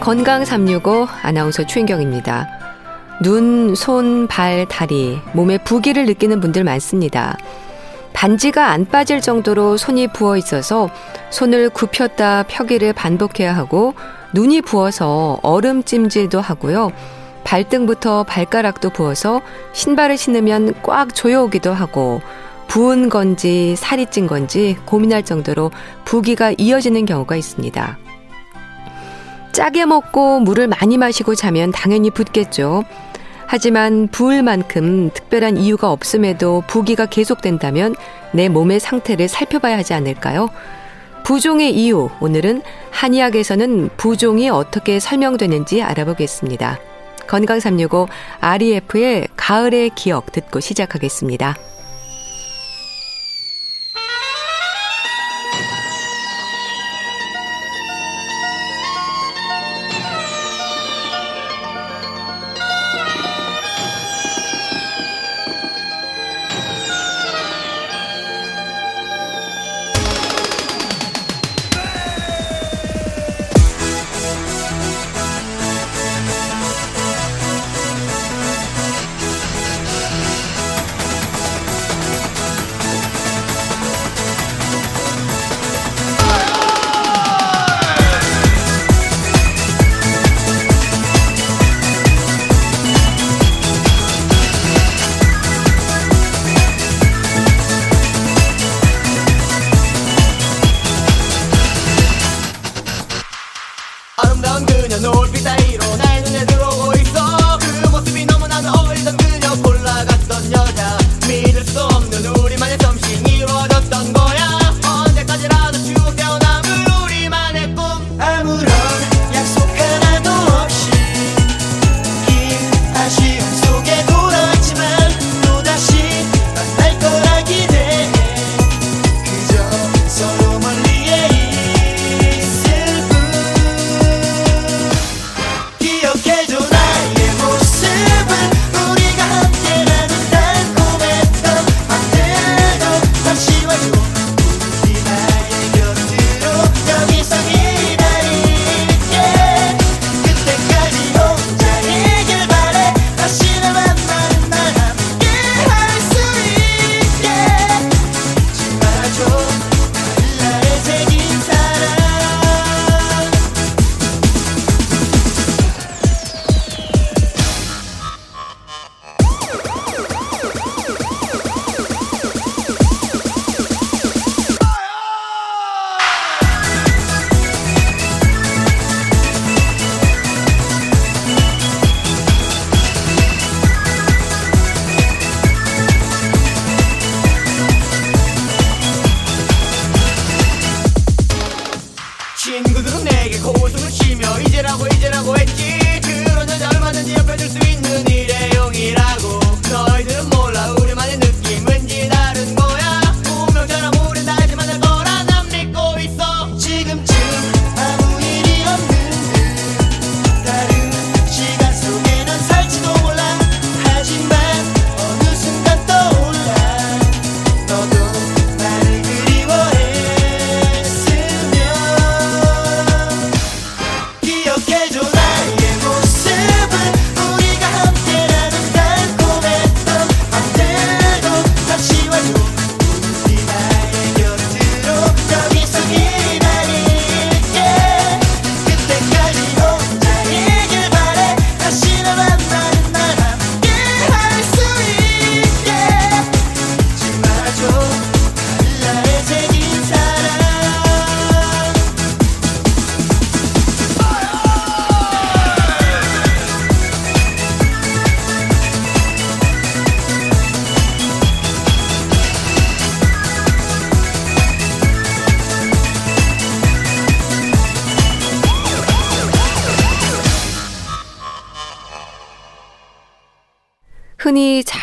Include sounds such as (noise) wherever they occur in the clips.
건강 365 아나운서 최인경입니다. 눈, 손, 발, 다리, 몸에 부기를 느끼는 분들 많습니다. 반지가 안 빠질 정도로 손이 부어 있어서 손을 굽혔다 펴기를 반복해야 하고 눈이 부어서 얼음 찜질도 하고요. 발등부터 발가락도 부어서 신발을 신으면 꽉 조여오기도 하고 부은 건지 살이 찐 건지 고민할 정도로 부기가 이어지는 경우가 있습니다. 짜게 먹고 물을 많이 마시고 자면 당연히 붓겠죠. 하지만 부을 만큼 특별한 이유가 없음에도 부기가 계속된다면 내 몸의 상태를 살펴봐야 하지 않을까요? 부종의 이유, 오늘은 한의학에서는 부종이 어떻게 설명되는지 알아보겠습니다. 건강 365 REF의 가을의 기억 듣고 시작하겠습니다.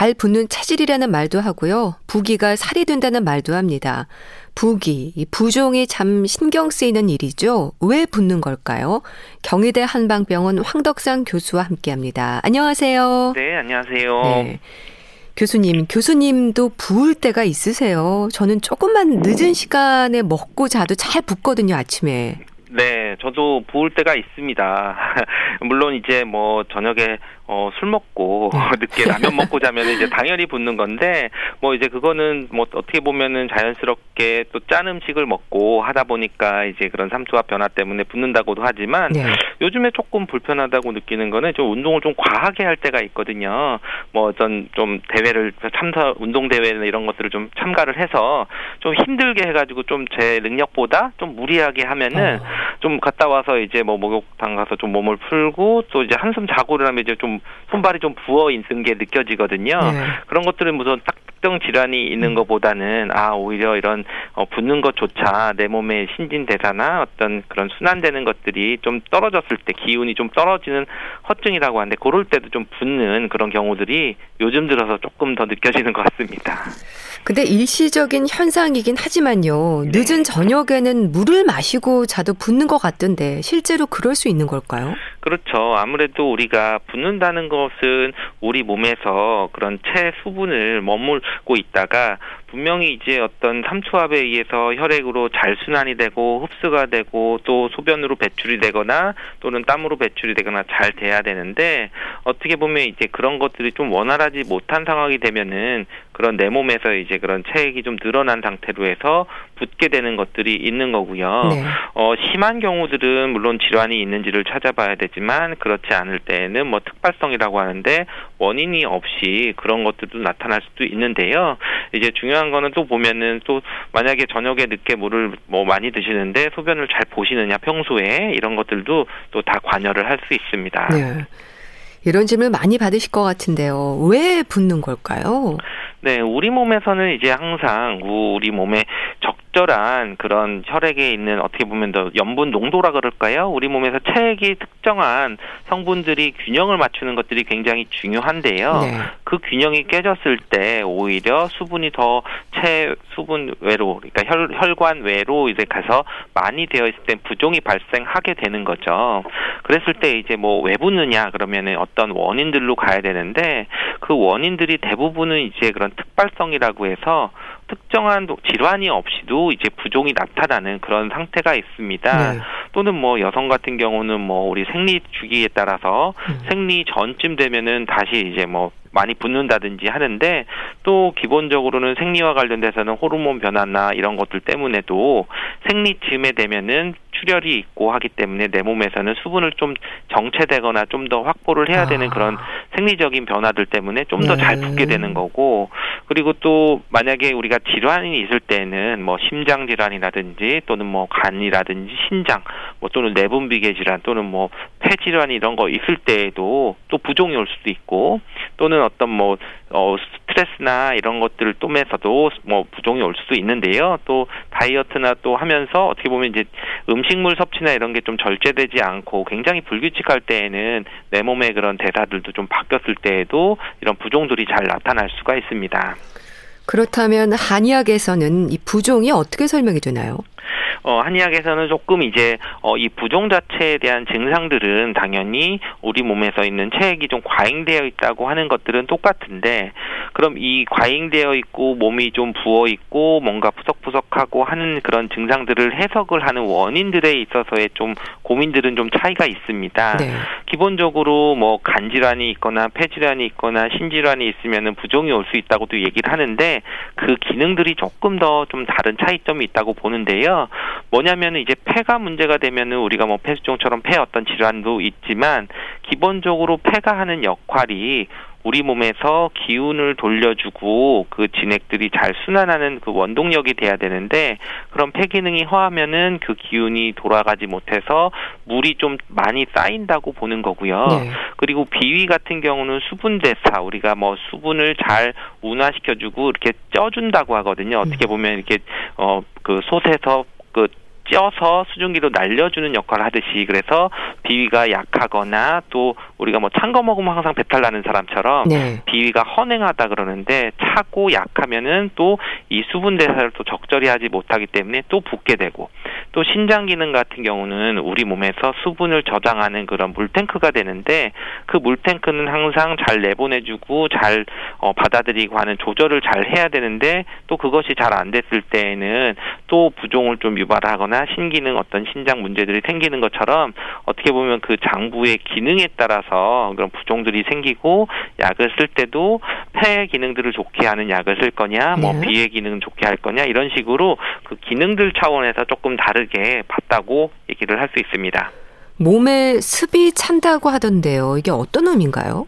잘 붓는 체질이라는 말도 하고요. 부기가 살이 된다는 말도 합니다. 부기, 이 부종이 참 신경 쓰이는 일이죠. 왜 붓는 걸까요? 경희대 한방병원 황덕상 교수와 함께 합니다. 안녕하세요. 네, 안녕하세요. 네. 교수님, 교수님도 부을 때가 있으세요. 저는 조금만 늦은 시간에 먹고 자도 잘 붓거든요, 아침에. 네, 저도 부을 때가 있습니다. (laughs) 물론 이제 뭐 저녁에 어, 술 먹고 네. (laughs) 늦게 라면 (laughs) 먹고 자면 이제 당연히 붓는 건데 뭐 이제 그거는 뭐 어떻게 보면은 자연스럽게 또 짠 음식을 먹고 하다 보니까 이제 그런 삼투압 변화 때문에 붓는다고도 하지만 네. 요즘에 조금 불편하다고 느끼는 거는 좀 운동을 좀 과하게 할 때가 있거든요. 뭐 어떤 좀 대회를 참사 운동 대회나 이런 것들을 좀 참가를 해서 좀 힘들게 해가지고 좀 제 능력보다 좀 무리하게 하면은 어. 좀 갔다 와서 이제 뭐 목욕탕 가서 좀 몸을 풀고 또 이제 한숨 자고 그러면 이제 좀 손발이 좀 부어 있는 게 느껴지거든요. 네. 그런 것들은 무슨 특정 질환이 있는 음. 것보다는 아 오히려 이런 어, 붓는 것조차 내 몸의 신진대사나 어떤 그런 순환되는 것들이 좀 떨어졌을 때 기운이 좀 떨어지는 허증이라고 하는데 그럴 때도 좀 붓는 그런 경우들이 요즘 들어서 조금 더 느껴지는 것 같습니다. 근데 일시적인 현상이긴 하지만요. 네. 늦은 저녁에는 물을 마시고 자도 붓는 것 같던데 실제로 그럴 수 있는 걸까요? 그렇죠. 아무래도 우리가 붓는다는 것은 우리 몸에서 그런 체 수분을 머물고 있다가 분명히 이제 어떤 삼투압에 의해서 혈액으로 잘 순환이 되고 흡수가 되고 또 소변으로 배출이 되거나 또는 땀으로 배출이 되거나 잘 돼야 되는데 어떻게 보면 이제 그런 것들이 좀 원활하지 못한 상황이 되면은 그런 내 몸에서 이제 그런 체액이 좀 늘어난 상태로 해서 붓게 되는 것들이 있는 거고요. 네. 어, 심한 경우들은 물론 질환이 있는지를 찾아봐야 되지만 그렇지 않을 때에는 뭐 특발성이라고 하는데 원인이 없이 그런 것들도 나타날 수도 있는데요. 이제 중요한 거는 또 보면은 또 만약에 저녁에 늦게 물을 뭐 많이 드시는데 소변을 잘 보시느냐 평소에 이런 것들도 또 다 관여를 할 수 있습니다. 네. 이런 질문 많이 받으실 것 같은데요. 왜 붓는 걸까요? 네, 우리 몸에서는 이제 항상 우리 몸에 적 절한 그런 혈액에 있는 어떻게 보면 더 염분 농도라 그럴까요? 우리 몸에서 체액이 특정한 성분들이 균형을 맞추는 것들이 굉장히 중요한데요. 네. 그 균형이 깨졌을 때 오히려 수분이 더 체 수분 외로 그러니까 혈, 혈관 외로 이제 가서 많이 되어 있을 때 부종이 발생하게 되는 거죠. 그랬을 때 이제 뭐왜 붓느냐 그러면은 어떤 원인들로 가야 되는데 그 원인들이 대부분은 이제 그런 특발성이라고 해서 특정한 도- 질환이 없이도 이제 부종이 나타나는 그런 상태가 있습니다. 네. 또는 뭐 여성 같은 경우는 뭐 우리 생리 주기에 따라서 음. 생리 전쯤 되면은 다시 이제 뭐 많이 붓는다든지 하는데 또 기본적으로는 생리와 관련돼서는 호르몬 변화나 이런 것들 때문에도 생리쯤에 되면은 출혈이 있고 하기 때문에 내 몸에서는 수분을 좀 정체되거나 좀 더 확보를 해야 되는 아. 그런 생리적인 변화들 때문에 좀 더잘 네. 붓게 되는 거고 그리고 또 만약에 우리가 질환이 있을 때는 뭐 심장 질환이라든지 또는 뭐 간이라든지 신장 뭐 또는 내분비계 질환 또는 뭐 폐 질환 이런 거 있을 때에도 또 부종이 올 수도 있고 또는 어떤 뭐 어, 스트레스나 이런 것들을 tom에서도 뭐 부종이 올 수도 있는데요. 또 다이어트나 또 하면서 어떻게 보면 이제 음식물 섭취나 이런 게 좀 절제되지 않고 굉장히 불규칙할 때에는 내 몸의 그런 대사들도 좀 바뀌었을 때에도 이런 부종들이 잘 나타날 수가 있습니다. 그렇다면 한의학에서는 이 부종이 어떻게 설명이 되나요? 어, 한의학에서는 조금 이제 어, 이 부종 자체에 대한 증상들은 당연히 우리 몸에서 있는 체액이 좀 과잉되어 있다고 하는 것들은 똑같은데 그럼 이 과잉되어 있고 몸이 좀 부어 있고 뭔가 푸석푸석하고 하는 그런 증상들을 해석을 하는 원인들에 있어서의 좀 고민들은 좀 차이가 있습니다. 네. 기본적으로 뭐 간질환이 있거나 폐질환이 있거나 신질환이 있으면은 부종이 올 수 있다고도 얘기를 하는데 그 기능들이 조금 더 좀 다른 차이점이 있다고 보는데요. 뭐냐면은 이제 폐가 문제가 되면은 우리가 뭐 폐수종처럼 폐 어떤 질환도 있지만 기본적으로 폐가 하는 역할이 우리 몸에서 기운을 돌려주고 그 진액들이 잘 순환하는 그 원동력이 돼야 되는데 그런 폐 기능이 허하면은 그 기운이 돌아가지 못해서 물이 좀 많이 쌓인다고 보는 거고요. 네. 그리고 비위 같은 경우는 수분 대사 우리가 뭐 수분을 잘 운화시켜주고 이렇게 쪄준다고 하거든요. 어떻게 보면 이렇게 어그 솥에서 그 쪄서 수증기로 날려주는 역할을 하듯이 그래서 비위가 약하거나 또 우리가 뭐 찬 거 먹으면 항상 배탈 나는 사람처럼 네. 비위가 허냉하다 그러는데 차고 약하면은 또 이 수분 대사를 또 적절히 하지 못하기 때문에 또 붓게 되고 또 신장 기능 같은 경우는 우리 몸에서 수분을 저장하는 그런 물탱크가 되는데 그 물탱크는 항상 잘 내보내주고 잘 어, 받아들이고 하는 조절을 잘 해야 되는데 또 그것이 잘 안 됐을 때에는 또 부종을 좀 유발하거나 폐기능이나 신기능 어떤 신장 문제들이 생기는 것처럼 어떻게 보면 그 장부의 기능에 따라서 그런 부종들이 생기고 약을 쓸 때도 폐 기능들을 좋게 하는 약을 쓸 거냐, 뭐 네. 비의 기능 좋게 할 거냐 이런 식으로 그 기능들 차원에서 조금 다르게 봤다고 얘기를 할 수 있습니다. 몸에 습이 찬다고 하던데요. 이게 어떤 의미인가요?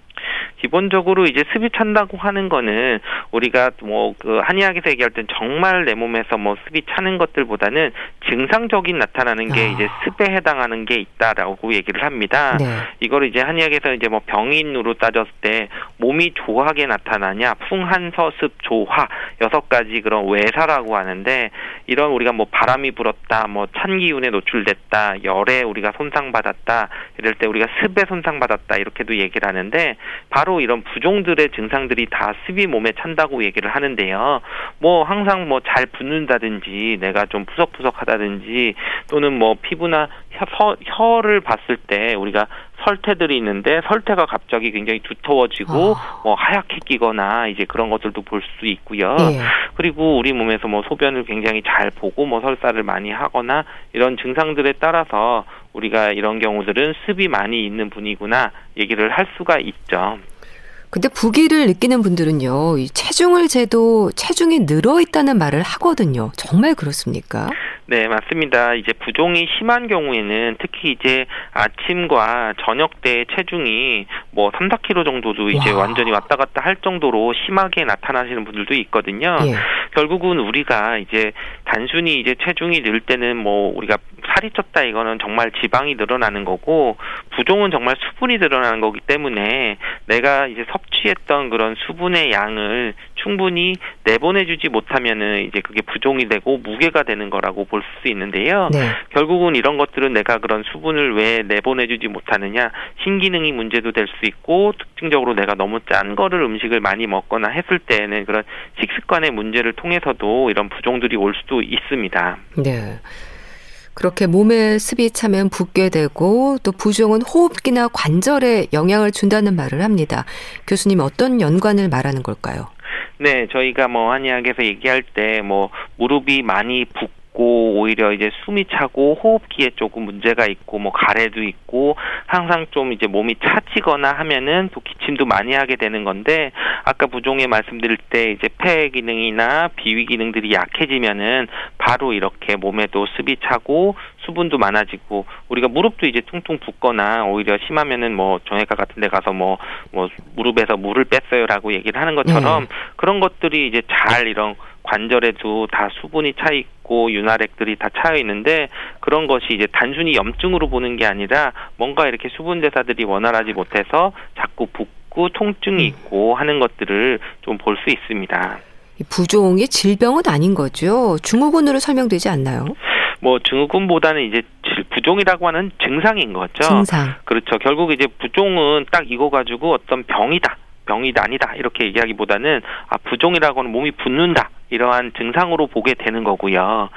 기본적으로 이제 습이 찬다고 하는 거는 우리가 뭐 그 한의학에서 얘기할 땐 정말 내 몸에서 뭐 습이 차는 것들보다는 증상적인 나타나는 게 아. 이제 습에 해당하는 게 있다라고 얘기를 합니다. 네. 이거를 이제 한의학에서 이제 뭐 병인으로 따졌을 때 몸이 조하게 나타나냐 풍한 서습 조화 여섯 가지 그런 외사라고 하는데 이런 우리가 뭐 바람이 불었다 뭐 찬 기운에 노출됐다 열에 우리가 손상받았다 이럴 때 우리가 습에 손상받았다 이렇게도 얘기를 하는데 바로 이런 부종들의 증상들이 다 습이 몸에 찬다고 얘기를 하는데요. 뭐 항상 뭐 잘 붓는다든지 내가 좀 푸석푸석하다든지 또는 뭐 피부나 혀, 서- 혀를 봤을 때 우리가 설태들이 있는데 설태가 갑자기 굉장히 두터워지고 아. 뭐 하얗게 끼거나 이제 그런 것들도 볼 수 있고요. 예. 그리고 우리 몸에서 뭐 소변을 굉장히 잘 보고 뭐 설사를 많이 하거나 이런 증상들에 따라서 우리가 이런 경우들은 습이 많이 있는 분이구나 얘기를 할 수가 있죠. 근데 부기를 느끼는 분들은요, 이 체중을 재도 체중이 늘어 있다는 말을 하거든요. 정말 그렇습니까? 네, 맞습니다. 이제 부종이 심한 경우에는 특히 이제 아침과 저녁 때 체중이 뭐 3, 4kg 정도도 이제 와. 완전히 왔다 갔다 할 정도로 심하게 나타나시는 분들도 있거든요. 예. 결국은 우리가 이제 단순히 이제 체중이 늘 때는 뭐 우리가 살이 쪘다 이거는 정말 지방이 늘어나는 거고 부종은 정말 수분이 늘어나는 거기 때문에 내가 이제 섭취했던 그런 수분의 양을 충분히 내보내주지 못하면은 이제 그게 부종이 되고 무게가 되는 거라고 볼 수 있는데요. 네. 결국은 이런 것들은 내가 그런 수분을 왜 내보내주지 못하느냐 신기능이 문제도 될 수 있고 특징적으로 내가 너무 짠 거를 음식을 많이 먹거나 했을 때는 그런 식습관의 문제를 통해서도 이런 부종들이 올 수도 있습니다. 네. 그렇게 몸에 습이 차면 붓게 되고 또 부종은 호흡기나 관절에 영향을 준다는 말을 합니다. 교수님 어떤 연관을 말하는 걸까요? 네, 저희가 뭐 한의학에서 얘기할 때 뭐 무릎이 많이 붓 고 오히려 이제 숨이 차고 호흡기에 조금 문제가 있고 뭐 가래도 있고 항상 좀 이제 몸이 차지거나 하면은 또 기침도 많이 하게 되는 건데 아까 부종에 말씀드릴 때 이제 폐 기능이나 비위 기능들이 약해지면은 바로 이렇게 몸에도 습이 차고 수분도 많아지고 우리가 무릎도 이제 퉁퉁 붓거나 오히려 심하면은 뭐 정형외과 같은 데 가서 뭐뭐 무릎에서 물을 뺐어요라고 얘기를 하는 것처럼 그런 것들이 이제 잘 이런 관절에도 다 수분이 차 있고 윤활액들이 다 차여 있는데 그런 것이 이제 단순히 염증으로 보는 게 아니라 뭔가 이렇게 수분 대사들이 원활하지 못해서 자꾸 붓고 통증이 있고 하는 것들을 좀 볼 수 있습니다. 이 부종이 질병은 아닌 거죠. 증후군으로 설명되지 않나요? 뭐 증후군보다는 이제 질- 부종이라고 하는 증상인 거죠. 증상. 그렇죠. 결국 이제 부종은 딱 이거 가지고 어떤 병이다. 병이 아니다 이렇게 얘기하기보다는 아 부종이라고 하는 몸이 붓는다 이러한 증상으로 보게 되는 거고요.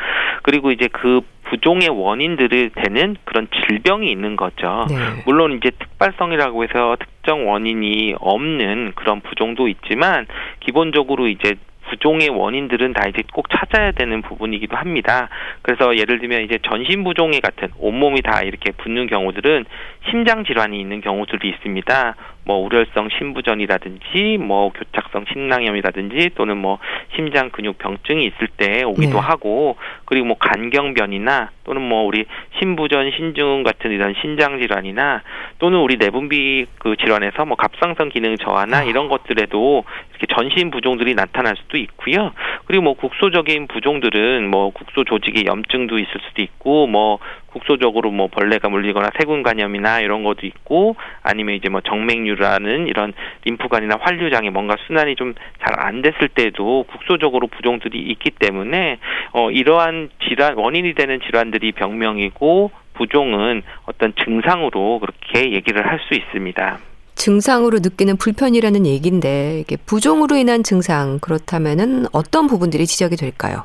그리고 이제 그 부종의 원인들을 되는 그런 질병이 있는 거죠. 네. 물론 이제 특발성이라고 해서 특정 원인이 없는 그런 부종도 있지만 기본적으로 이제 부종의 원인들은 다 이제 꼭 찾아야 되는 부분이기도 합니다. 그래서 예를 들면 이제 전신 부종의 같은 온몸이 다 이렇게 붓는 경우들은 심장 질환이 있는 경우들이 있습니다. 뭐 우렬성 심부전이라든지 뭐 교착성 심낭염이라든지 또는 뭐 심장 근육 병증이 있을 때 오기도 네. 하고 그리고 뭐 간경변이나 또는 뭐 우리 심부전 신증 같은 이런 신장 질환이나 또는 우리 내분비 그 질환에서 뭐 갑상선 기능 저하나 아. 이런 것들에도 이렇게 전신 부종들이 나타날 수도 있고요. 그리고 뭐 국소적인 부종들은 뭐 국소 조직의 염증도 있을 수도 있고 뭐 국소적으로 뭐 벌레가 물리거나 세균 감염이나 이런 것도 있고 아니면 이제 뭐 정맥류라는 이런 림프관이나 환류장에 뭔가 순환이 좀 잘 안 됐을 때도 국소적으로 부종들이 있기 때문에 어 이러한 질환 원인이 되는 질환 들이 병명이고 부종은 어떤 증상으로 그렇게 얘기를 할 수 있습니다. 증상으로 느끼는 불편이라는 얘기인데 부종으로 인한 증상 그렇다면은 어떤 부분들이 지적이 될까요?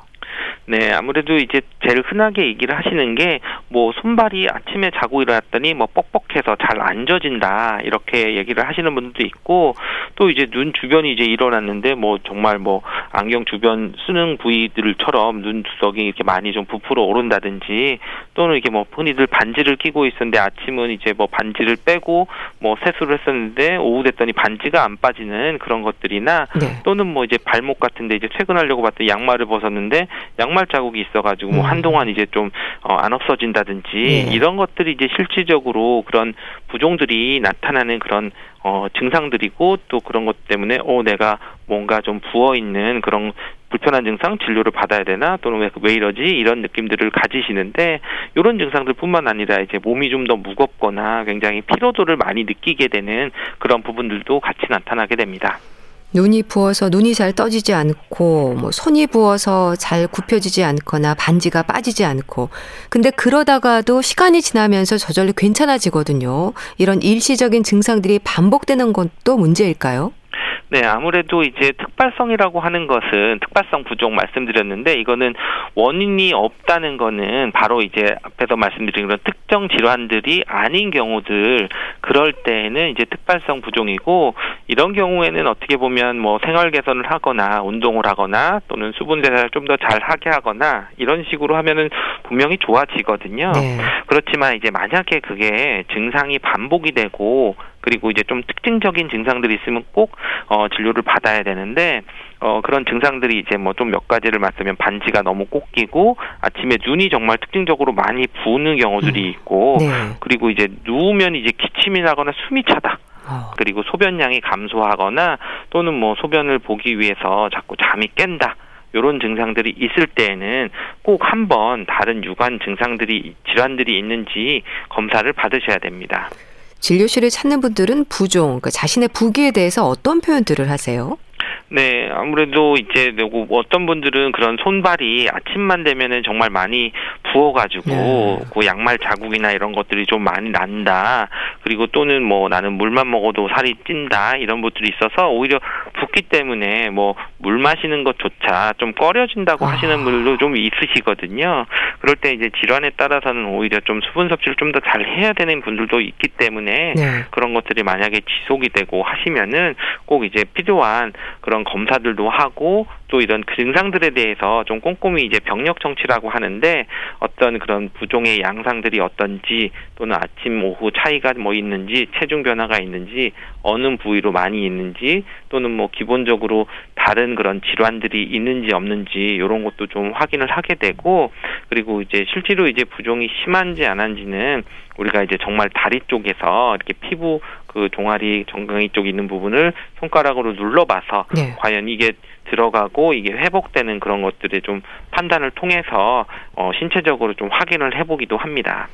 네, 아무래도 이제 제일 흔하게 얘기를 하시는 게 뭐 손발이 아침에 자고 일어났더니 뭐 뻑뻑해서 잘 안 젖인다 이렇게 얘기를 하시는 분들도 있고 또 이제 눈 주변이 이제 일어났는데 뭐 정말 뭐 안경 주변 쓰는 부위들처럼 눈 두석이 이렇게 많이 좀 부풀어 오른다든지 또는 이렇게 뭐 흔히들 반지를 끼고 있었는데 아침은 이제 뭐 반지를 빼고 뭐 세수를 했었는데 오후 됐더니 반지가 안 빠지는 그런 것들이나 네. 또는 뭐 이제 발목 같은데 이제 퇴근하려고 봤더니 양말을 벗었는데 양말 자국이 있어가지고 뭐 음. 한동안 이제 좀 어, 안 없어진다든지 예. 이런 것들이 이제 실질적으로 그런 부종들이 나타나는 그런 어 증상들이고 또 그런 것 때문에 어 내가 뭔가 좀 부어 있는 그런 불편한 증상 진료를 받아야 되나 또는 왜, 왜 이러지 이런 느낌들을 가지시는데 이런 증상들뿐만 아니라 이제 몸이 좀 더 무겁거나 굉장히 피로도를 많이 느끼게 되는 그런 부분들도 같이 나타나게 됩니다. 눈이 부어서 눈이 잘 떠지지 않고 뭐 손이 부어서 잘 굽혀지지 않거나 반지가 빠지지 않고 근데 그러다가도 시간이 지나면서 저절로 괜찮아지거든요. 이런 일시적인 증상들이 반복되는 것도 문제일까요? 네, 아무래도 이제 특발성이라고 하는 것은 특발성 부종 말씀드렸는데 이거는 원인이 없다는 거는 바로 이제 앞에서 말씀드린 그런 특정 질환들이 아닌 경우들 그럴 때에는 이제 특발성 부종이고 이런 경우에는 어떻게 보면 뭐 생활 개선을 하거나 운동을 하거나 또는 수분 대사를 좀 더 잘 하게 하거나 이런 식으로 하면은 분명히 좋아지거든요. 네. 그렇지만 이제 만약에 그게 증상이 반복이 되고 그리고 이제 좀 특징적인 증상들이 있으면 꼭 어, 진료를 받아야 되는데 어, 그런 증상들이 이제 뭐 좀 몇 가지를 말씀면 반지가 너무 꽂기고 아침에 눈이 정말 특징적으로 많이 부는 경우들이 음. 있고 네. 그리고 이제 누우면 이제 기침이 나거나 숨이 차다. 어. 그리고 소변량이 감소하거나 또는 뭐 소변을 보기 위해서 자꾸 잠이 깬다. 요런 증상들이 있을 때에는 꼭 한번 다른 유관 증상들이 질환들이 있는지 검사를 받으셔야 됩니다. 진료실을 찾는 분들은 부종, 그러니까 자신의 부기에 대해서 어떤 표현들을 하세요? 네, 아무래도 이제 뭐 어떤 분들은 그런 손발이 아침만 되면은 정말 많이 부어가지고 네. 그 양말 자국이나 이런 것들이 좀 많이 난다. 그리고 또는 뭐 나는 물만 먹어도 살이 찐다 이런 분들이 있어서 오히려 붓기 때문에 뭐 물 마시는 것조차 좀 꺼려진다고 아. 하시는 분들도 좀 있으시거든요. 그럴 때 이제 질환에 따라서는 오히려 좀 수분 섭취를 좀 더 잘 해야 되는 분들도 있기 때문에 네. 그런 것들이 만약에 지속이 되고 하시면은 꼭 이제 필요한 그런 검사들도 하고 또 이런 그 증상들에 대해서 좀 꼼꼼히 이제 병력 청취라고 하는데 어떤 그런 부종의 양상들이 어떤지 또는 아침 오후 차이가 뭐 있는지 체중 변화가 있는지 어느 부위로 많이 있는지 또는 뭐 기본적으로 다른 그런 질환들이 있는지 없는지 이런 것도 좀 확인을 하게 되고 그리고 이제 실제로 이제 부종이 심한지 안 한지는 우리가 이제 정말 다리 쪽에서 이렇게 피부 그 종아리 정강이 쪽 있는 부분을 손가락으로 눌러봐서 네. 과연 이게 들어가고 이게 회복되는 그런 것들의 좀 판단을 통해서 어 신체적으로 좀 확인을 해보기도 합니다.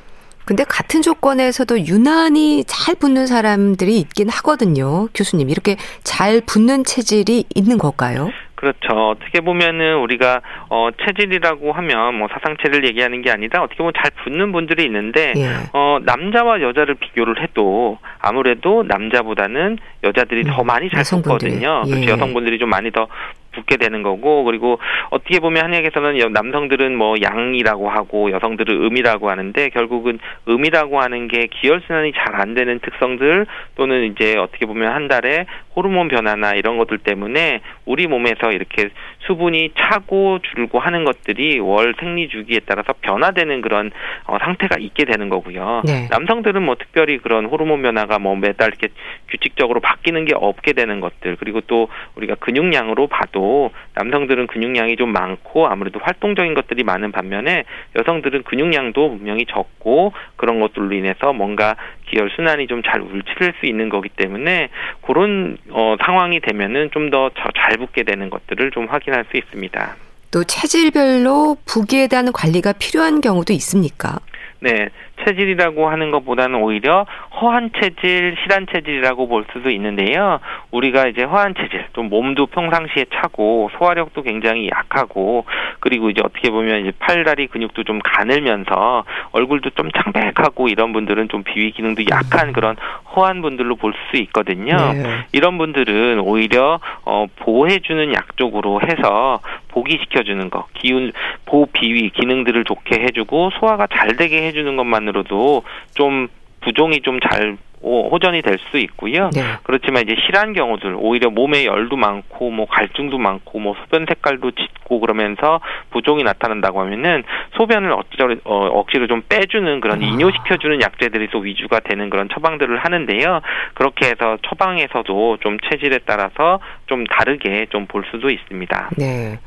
근데 같은 조건에서도 유난히 잘 붙는 사람들이 있긴 하거든요. 교수님, 이렇게 잘 붙는 체질이 있는 걸까요? 그렇죠. 어떻게 보면은 우리가 어 체질이라고 하면 뭐 사상체를 얘기하는 게 아니라 어떻게 보면 잘 붙는 분들이 있는데 예. 어 남자와 여자를 비교를 해도 아무래도 남자보다는 여자들이 더 음, 많이 잘 여성분들이. 붙거든요. 예. 그렇죠. 여성분들이 좀 많이 더 붙게 되는 거고 그리고 어떻게 보면 한의학에서는 여- 남성들은 뭐 양이라고 하고 여성들은 음이라고 하는데 결국은 음이라고 하는 게 기혈순환이 잘 안 되는 특성들 또는 이제 어떻게 보면 한 달에 호르몬 변화나 이런 것들 때문에 우리 몸에서 이렇게 수분이 차고 줄고 하는 것들이 월 생리 주기에 따라서 변화되는 그런 어, 상태가 있게 되는 거고요. 네. 남성들은 뭐 특별히 그런 호르몬 변화가 뭐 매달 이렇게 규칙적으로 바뀌는 게 없게 되는 것들 그리고 또 우리가 근육량으로 봐도 남성들은 근육량이 좀 많고 아무래도 활동적인 것들이 많은 반면에 여성들은 근육량도 분명히 적고 그런 것들로 인해서 뭔가 기혈 순환이 좀 잘 울칠 수 있는 거기 때문에 그런 어, 상황이 되면은 좀 더 잘 붙게 되는 것들을 좀 확인할 수 있습니다. 또 체질별로 부기에 대한 관리가 필요한 경우도 있습니까? 네, 체질이라고 하는 것보다는 오히려 허한 체질, 실한 체질이라고 볼 수도 있는데요. 우리가 이제 허한 체질, 또 몸도 평상시에 차고 소화력도 굉장히 약하고 그리고 이제 어떻게 보면 이제 팔다리 근육도 좀 가늘면서 얼굴도 좀 창백하고 이런 분들은 좀 비위 기능도 약한 그런 허한 분들로 볼 수 있거든요. 네. 이런 분들은 오히려 어 보호해주는 약 쪽으로 해서 보기시켜주는 거, 기운 보 비위 기능들을 좋게 해주고 소화가 잘 되게 해주는 것만 으로도 좀 부종이 좀잘 호전이 될 수 있고요. 네. 그렇지만 이제 실한 경우들 오히려 몸에 열도 많고 뭐 갈증도 많고 뭐 소변 색깔도 짙고 그러면서 부종이 나타난다고 하면은 소변을 억지로 어, 억지로 좀 빼주는 그런 아. 이뇨시켜주는 약제들이 또 위주가 되는 그런 처방들을 하는데요. 그렇게 해서 처방에서도 좀 체질에 따라서 좀 다르게 좀 볼 수도 있습니다. 네.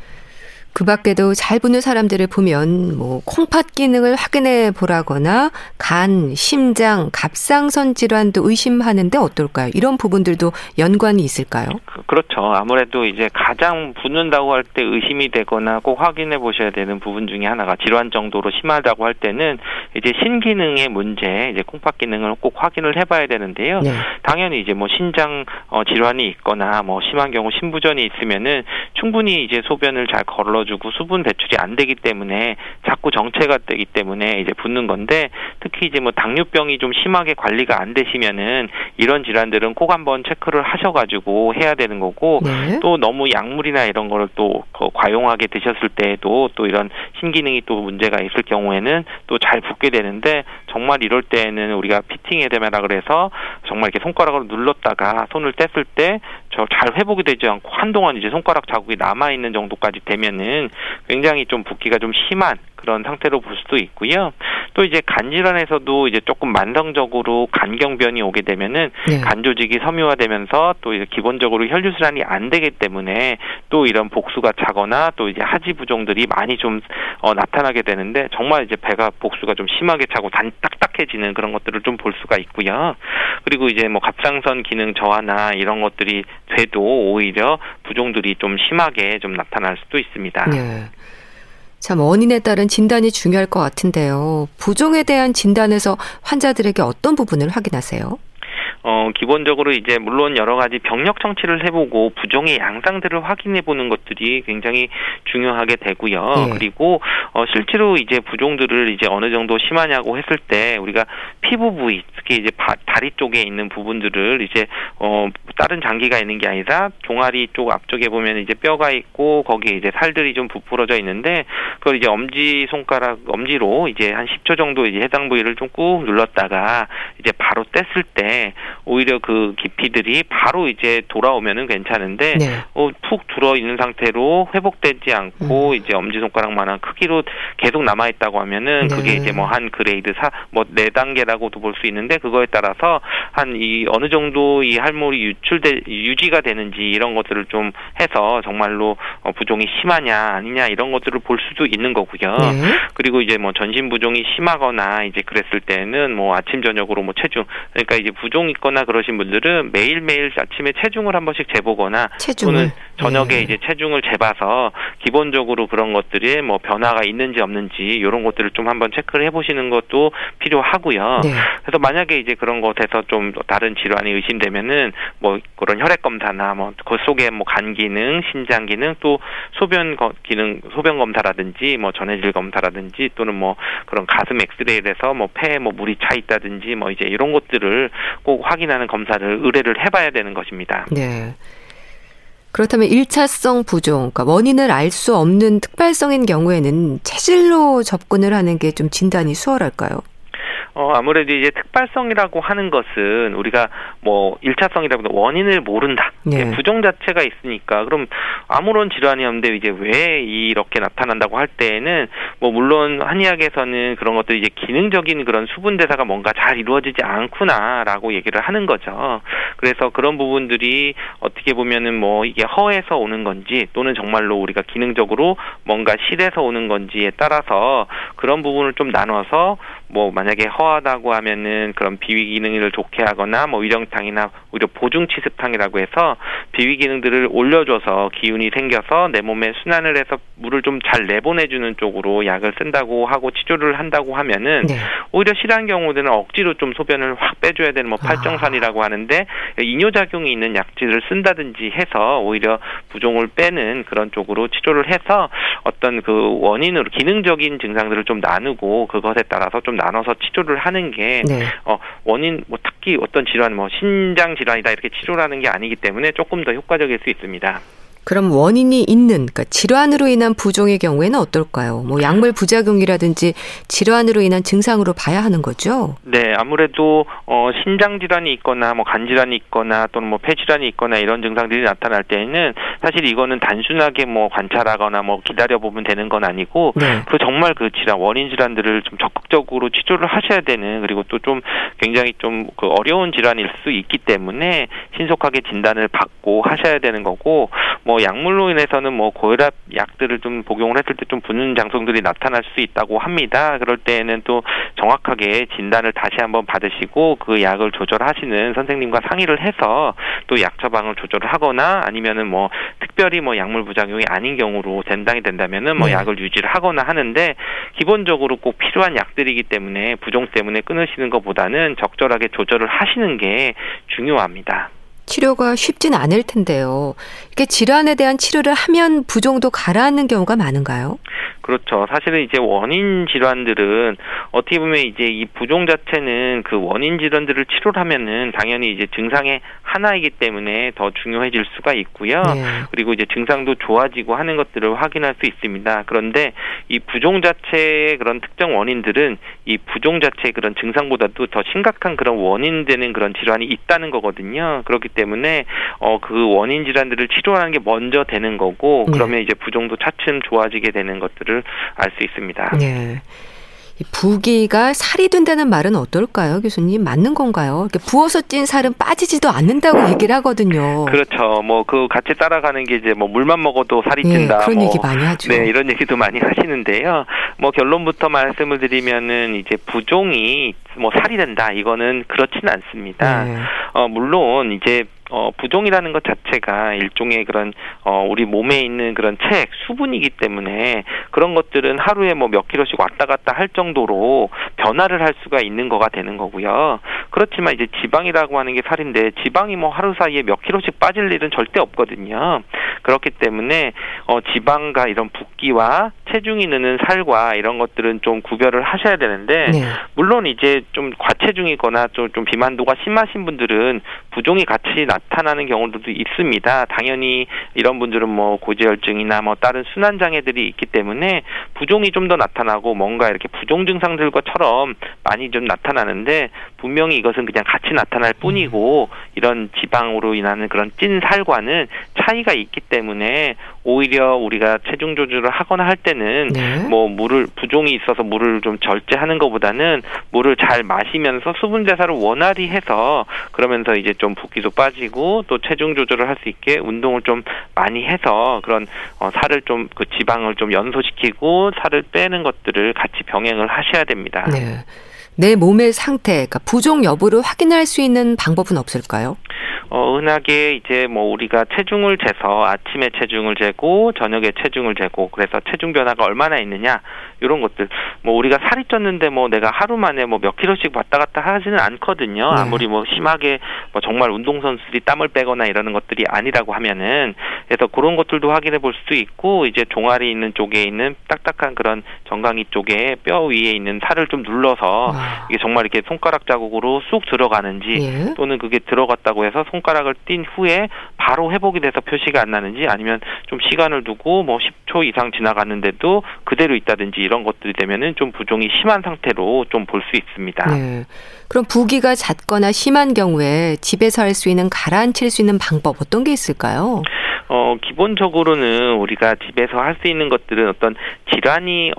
그 밖에도 잘 보는 사람들을 보면 뭐 콩팥 기능을 확인해 보라거나 간, 심장, 갑상선 질환도 의심하는데 어떨까요? 이런 부분들도 연관이 있을까요? 그- 그렇죠. 아무래도 이제 가장 붓는다고 할 때 의심이 되거나 꼭 확인해 보셔야 되는 부분 중에 하나가 질환 정도로 심하다고 할 때는 이제 신기능의 문제, 이제 콩팥 기능을 꼭 확인을 해봐야 되는데요. 네. 당연히 이제 뭐 신장 어, 질환이 있거나 뭐 심한 경우 신부전이 있으면은 충분히 이제 소변을 잘 걸러 주고 수분 배출이 안 되기 때문에 자꾸 정체가 되기 때문에 이제 붓는 건데 특히 이제 뭐 당뇨병이 좀 심하게 관리가 안 되시면은 이런 질환들은 꼭 한번 체크를 하셔가지고 해야 되는 거고 네. 또 너무 약물이나 이런 거를 또 거- 과용하게 드셨을 때에도 또 이런 신기능이 또 문제가 있을 경우에는 또 잘 붓게 되는데 정말 이럴 때에는 우리가 피팅 에데메라 그래서 정말 이렇게 손가락으로 눌렀다가 손을 뗐을 때저 잘 회복이 되지 않고 한동안 이제 손가락 자국이 남아 있는 정도까지 되면은 굉장히 좀 붓기가 좀 심한 그런 상태로 볼 수도 있고요. 또 이제 간 질환에서도 이제 조금 만성적으로 간경변이 오게 되면은 네. 간 조직이 섬유화되면서 또 이제 기본적으로 혈류 순환이 안 되기 때문에 또 이런 복수가 차거나 또 이제 하지 부종들이 많이 좀 어, 나타나게 되는데 정말 이제 배가 복수가 좀 심하게 차고 단 딱딱해지는 그런 것들을 좀 볼 수가 있고요. 그리고 이제 뭐 갑상선 기능 저하나 이런 것들이 돼도 오히려 부종들이 좀 심하게 좀 나타날 수도 있습니다. 네. 참 원인에 따른 진단이 중요할 것 같은데요. 부종에 대한 진단에서 환자들에게 어떤 부분을 확인하세요? 어, 기본적으로 이제 물론 여러 가지 병력 청취를 해보고 부종의 양상들을 확인해 보는 것들이 굉장히 중요하게 되고요. 예. 그리고 어, 실제로 이제 부종들을 이제 어느 정도 심하냐고 했을 때 우리가 피부 부위, 특히 이제 바- 다리 쪽에 있는 부분들을 이제 어, 다른 장기가 있는 게 아니라 종아리 쪽 앞쪽에 보면 이제 뼈가 있고 거기에 이제 살들이 좀 부풀어져 있는데 그걸 이제 엄지 손가락 엄지로 이제 한 10초 정도 이제 해당 부위를 좀 꾹 눌렀다가 이제 바로 뗐을 때 오히려 그 깊이들이 바로 이제 돌아오면은 괜찮은데 네. 어, 푹 들어 있는 상태로 회복되지 않고 음. 이제 엄지 손가락만한 크기로 계속 남아 있다고 하면은 그게 네. 이제 뭐 한 그레이드 사 뭐 네 단계라고도 볼 수 있는데 그거에 따라서 한 이 어느 정도 이 할모리 유출돼 유지가 되는지 이런 것들을 좀 해서 정말로 어, 부종이 심하냐 아니냐 이런 것들을 볼 수도 있는 거고요. 네. 그리고 이제 뭐 전신 부종이 심하거나 이제 그랬을 때는 뭐 아침 저녁으로 뭐 체중 그러니까 이제 부종 있거나 그러신 분들은 매일 매일 아침에 체중을 한 번씩 재보거나 체중을. 또는 저녁에 예. 이제 체중을 재봐서 기본적으로 그런 것들이 뭐 변화가 있는지 없는지 이런 것들을 좀 한번 체크를 해보시는 것도 필요하고요. 네. 그래서 만약에 이제 그런 것에서 좀 다른 질환이 의심되면은 뭐 그런 혈액 검사나 뭐 그 속에 뭐 간 기능, 신장 기능 또 소변 거- 기능, 소변 검사라든지 뭐 전해질 검사라든지 또는 뭐 그런 가슴 엑스레이를 해서 뭐 폐에 뭐 물이 차 있다든지 뭐 이제 이런 것들을 꼭 확인하는 검사를 의뢰를 해봐야 되는 것입니다. 네. 그렇다면 일차성 부종, 그러니까 원인을 알 수 없는 특발성인 경우에는 체질로 접근을 하는 게 좀 진단이 수월할까요? 어, 아무래도 이제 특발성이라고 하는 것은 우리가 뭐 1차성이라고 원인을 모른다. 네. 예, 부종 자체가 있으니까 그럼 아무런 질환이 없는데 이제 왜 이렇게 나타난다고 할 때에는 뭐 물론 한의학에서는 그런 것들이 이제 기능적인 그런 수분 대사가 뭔가 잘 이루어지지 않구나라고 얘기를 하는 거죠. 그래서 그런 부분들이 어떻게 보면은 뭐 이게 허에서 오는 건지 또는 정말로 우리가 기능적으로 뭔가 실에서 오는 건지에 따라서 그런 부분을 좀 나눠서 뭐 만약에 허하다고 하면은 그런 비위 기능을 좋게 하거나 뭐 위령탕이나 오히려 보중 치습탕이라고 해서 비위 기능들을 올려줘서 기운이 생겨서 내 몸에 순환을 해서 물을 좀 잘 내보내주는 쪽으로 약을 쓴다고 하고 치료를 한다고 하면은 네. 오히려 실한 경우들은 억지로 좀 소변을 확 빼줘야 되는 뭐 팔정산이라고 하는데 이뇨작용이 있는 약질을 쓴다든지 해서 오히려 부종을 빼는 그런 쪽으로 치료를 해서 어떤 그 원인으로 기능적인 증상들을 좀 나누고 그것에 따라서 좀 나눠서 치료를 하는 게 네. 어, 원인, 뭐, 특히 어떤 질환, 뭐, 신장 질환이다, 이렇게 치료라는 게 아니기 때문에 조금 더 효과적일 수 있습니다. 그럼 원인이 있는 그러니까 질환으로 인한 부종의 경우에는 어떨까요? 뭐 약물 부작용이라든지 질환으로 인한 증상으로 봐야 하는 거죠. 네, 아무래도, 어, 신장 질환이 있거나, 뭐, 간 질환이 있거나, 또는 뭐, 폐 질환이 있거나, 이런 증상들이 나타날 때에는 사실 이거는 단순하게 뭐, 관찰하거나, 뭐, 기다려 보면 되는 건 아니고, 네. 그 정말 그 질환, 원인 질환들을 좀 적극적으로 치료를 하셔야 되는, 그리고 또 좀 굉장히 좀 그 어려운 질환일 수 있기 때문에 신속하게 진단을 받고 하셔야 되는 거고, 뭐 약물로 인해서는 뭐 고혈압 약들을 좀 복용을 했을 때 좀 붓는 장성들이 나타날 수 있다고 합니다. 그럴 때에는 또 정확하게 진단을 다시 한번 받으시고 그 약을 조절하시는 선생님과 상의를 해서 또 약 처방을 조절을 하거나 아니면은 뭐 특별히 뭐 약물 부작용이 아닌 경우로 된당이 된다면은 뭐 네. 약을 유지를 하거나 하는데 기본적으로 꼭 필요한 약들이기 때문에 부종 때문에 끊으시는 것보다는 적절하게 조절을 하시는 게 중요합니다. 치료가 쉽진 않을 텐데요. 이게 질환에 대한 치료를 하면 부종도 가라앉는 경우가 많은가요? 그렇죠. 사실은 이제 원인 질환들은 어떻게 보면 이제 이 부종 자체는 그 원인 질환들을 치료를 하면은 당연히 이제 증상의 하나이기 때문에 더 중요해질 수가 있고요. 네. 그리고 이제 증상도 좋아지고 하는 것들을 확인할 수 있습니다. 그런데 이 부종 자체의 그런 특정 원인들은 이 부종 자체의 그런 증상보다도 더 심각한 그런 원인 되는 그런 질환이 있다는 거거든요. 그렇기 때문에 어 그 원인 질환들을 치료하는 게 먼저 되는 거고 네. 그러면 이제 부종도 차츰 좋아지게 되는 것들을 알 수 있습니다. 네. 이 부기가 살이 된다는 말은 어떨까요, 교수님? 맞는 건가요? 이렇게 부어서 찐 살은 빠지지도 않는다고 얘기를 하거든요. 그렇죠. 뭐 그 같이 따라가는 게 이제 뭐 물만 먹어도 살이 예, 찐다. 그런 뭐 얘기 많이 하죠. 네, 이런 얘기도 많이 (laughs) 하시는데요. 뭐 결론부터 말씀을 드리면은 이제 부종이 뭐 살이 된다. 이거는 그렇지는 않습니다. 네. 어 물론 이제 어 부종이라는 것 자체가 일종의 그런 어 우리 몸에 있는 그런 책 수분이기 때문에 그런 것들은 하루에 뭐 몇 킬로씩 왔다 갔다 할 정도로 변화를 할 수가 있는 거가 되는 거고요. 그렇지만 이제 지방이라고 하는 게 살인데 지방이 뭐 하루 사이에 몇 킬로씩 빠질 일은 절대 없거든요. 그렇기 때문에 어 지방과 이런 붓기와 체중이 느는 살과 이런 것들은 좀 구별을 하셔야 되는데 네. 물론 이제 좀 과체중이거나 좀, 좀 비만도가 심하신 분들은 부종이 같이 나 타나는 경우들도 있습니다. 당연히 이런 분들은 뭐 고지혈증이나 뭐 다른 순환 장애들이 있기 때문에 부종이 좀 더 나타나고 뭔가 이렇게 부종 증상들과처럼 많이 좀 나타나는데 분명히 이것은 그냥 같이 나타날 뿐이고 이런 지방으로 인하는 그런 찐 살과는 차이가 있기 때문에 오히려 우리가 체중 조절을 하거나 할 때는 네. 뭐 물을 부종이 있어서 물을 좀 절제하는 것보다는 물을 잘 마시면서 수분 대사를 원활히 해서 그러면서 이제 좀 붓기도 빠지고 또 체중 조절을 할 수 있게 운동을 좀 많이 해서 그런 어, 살을 좀 그 지방을 좀 연소시키고 살을 빼는 것들을 같이 병행을 하셔야 됩니다. 네. 내 몸의 상태, 그러니까 부종 여부를 확인할 수 있는 방법은 없을까요? 어, 은하게 이제 뭐 우리가 체중을 재서 아침에 체중을 재고 저녁에 체중을 재고 그래서 체중 변화가 얼마나 있느냐 이런 것들 뭐 우리가 살이 쪘는데 뭐 내가 하루 만에 뭐 몇 킬로씩 왔다 갔다 하지는 않거든요. 네. 아무리 뭐 심하게 뭐 정말 운동 선수들이 땀을 빼거나 이러는 것들이 아니라고 하면은 그래서 그런 것들도 확인해 볼 수도 있고 이제 종아리 있는 쪽에 있는 딱딱한 그런 정강이 쪽에 뼈 위에 있는 살을 좀 눌러서 와. 이게 정말 이렇게 손가락 자국으로 쑥 들어가는지 예. 또는 그게 들어갔다고 해서 손가락을 띈 후에 바로 회복이 돼서 표시가 안 나는지 아니면 좀 시간을 두고 뭐 10초 이상 지나갔는데도 그대로 있다든지 이런 것들이 되면은 좀 부종이 심한 상태로 좀 볼 수 있습니다. 네. 그럼 부기가 잦거나 심한 경우에 집에서 할 수 있는 가라앉힐 수 있는 방법 어떤 게 있을까요? 어, 기본적으로는 우리가 집에서 할 수 있는 것들은 어떤 질환이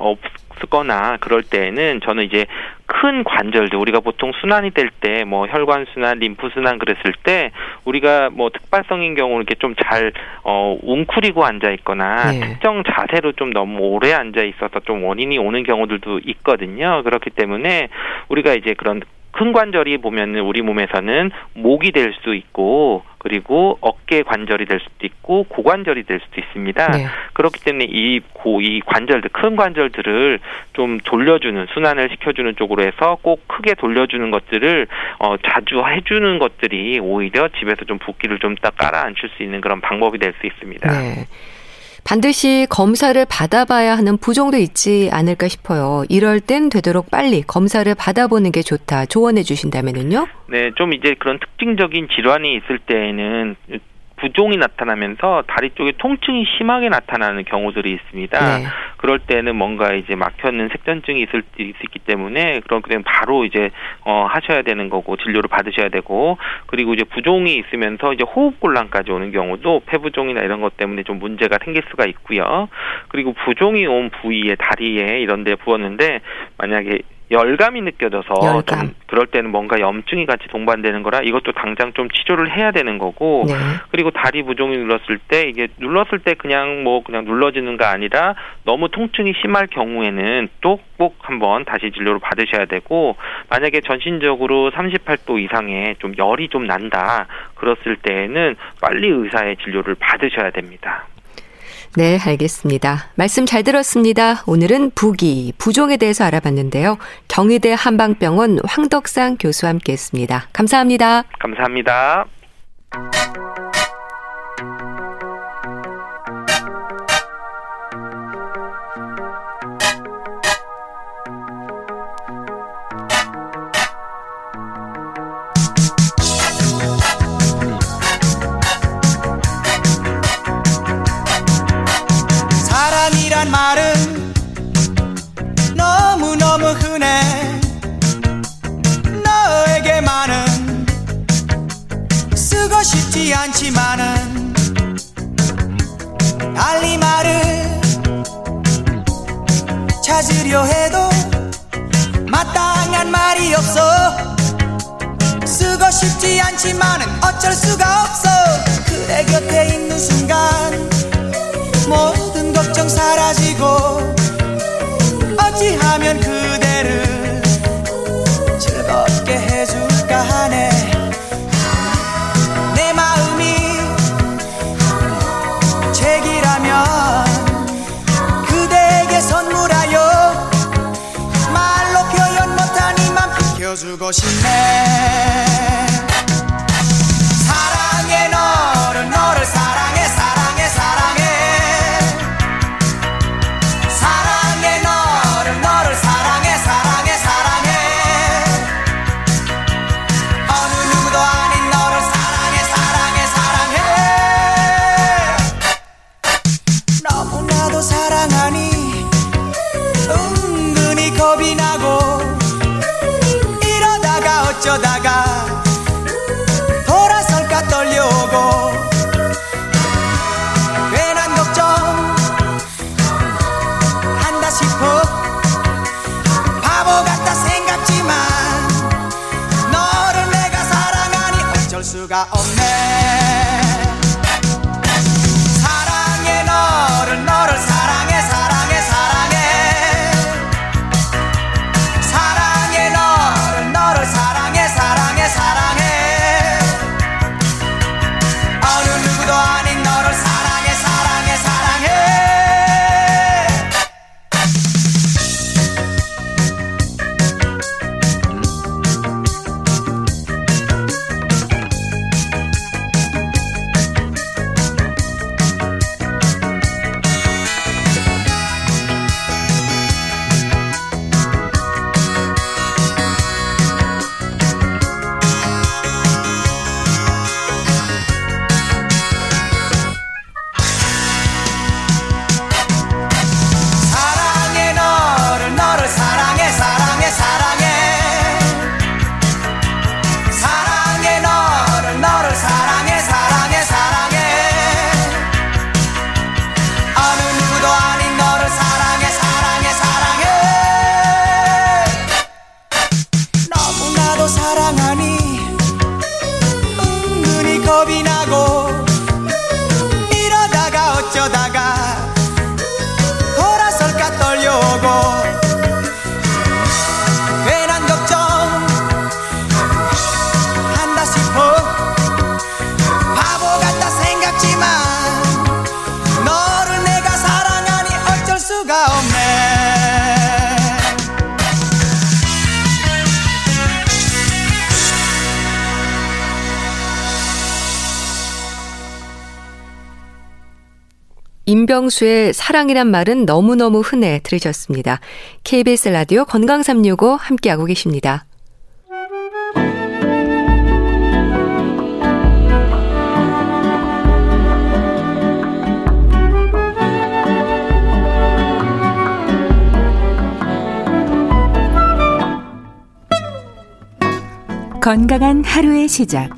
쓰거나 그럴 때에는 저는 이제 큰 관절들 우리가 보통 순환이 될 때 뭐 혈관 순환, 림프 순환 그랬을 때 우리가 뭐 특발성인 경우 이렇게 좀 잘 어 웅크리고 앉아 있거나 네. 특정 자세로 좀 너무 오래 앉아 있어서 좀 원인이 오는 경우들도 있거든요. 그렇기 때문에 우리가 이제 그런 큰 관절이 보면은 우리 몸에서는 목이 될 수 있고 그리고 어깨 관절이 될 수도 있고 고관절이 될 수도 있습니다. 네. 그렇기 때문에 이 고 이 관절들 큰 관절들을 좀 돌려주는 순환을 시켜주는 쪽으로 해서 꼭 크게 돌려주는 것들을 어 자주 해주는 것들이 오히려 집에서 좀 붓기를 좀 딱 깔아앉힐 수 있는 그런 방법이 될 수 있습니다. 네. 반드시 검사를 받아봐야 하는 부종도 있지 않을까 싶어요. 이럴 땐 되도록 빨리 검사를 받아보는 게 좋다. 조언해 주신다면은요? 네, 좀 이제 그런 특징적인 질환이 있을 때에는 부종이 나타나면서 다리 쪽에 통증이 심하게 나타나는 경우들이 있습니다. 네. 그럴 때는 뭔가 이제 막혀있는 색전증이 있을 수 있기 때문에 그런 때는 바로 이제 어 하셔야 되는 거고 진료를 받으셔야 되고 그리고 이제 부종이 있으면서 이제 호흡 곤란까지 오는 경우도 폐부종이나 이런 것 때문에 좀 문제가 생길 수가 있고요. 그리고 부종이 온 부위에 다리에 이런 데 부었는데 만약에 열감이 느껴져서 열감. 좀 그럴 때는 뭔가 염증이 같이 동반되는 거라 이것도 당장 좀 치료를 해야 되는 거고 네. 그리고 다리 부종이 눌렀을 때 이게 눌렀을 때 그냥 뭐 그냥 눌러지는가 아니라 너무 통증이 심할 경우에는 또 꼭 한번 다시 진료를 받으셔야 되고 만약에 전신적으로 38도 이상의 좀 열이 좀 난다 그랬을 때에는 빨리 의사의 진료를 받으셔야 됩니다. 네, 알겠습니다. 말씀 잘 들었습니다. 오늘은 부기, 부종에 대해서 알아봤는데요. 경희대 한방병원 황덕상 교수와 함께 했습니다. 감사합니다. 감사합니다. 찾으려 해도 마땅한 말이 없어. 쓰고 싶지 않지만은 어쩔 수가 없어. 그대 곁에 있는 순간 모든 걱정 사라지고 어찌하면 그 싶네 사랑하니 은근히 겁이 나고 임병수의 사랑이란 말은 너무너무 흔해 들으셨습니다. KBS 라디오 건강365 함께하고 계십니다. 건강한 하루의 시작.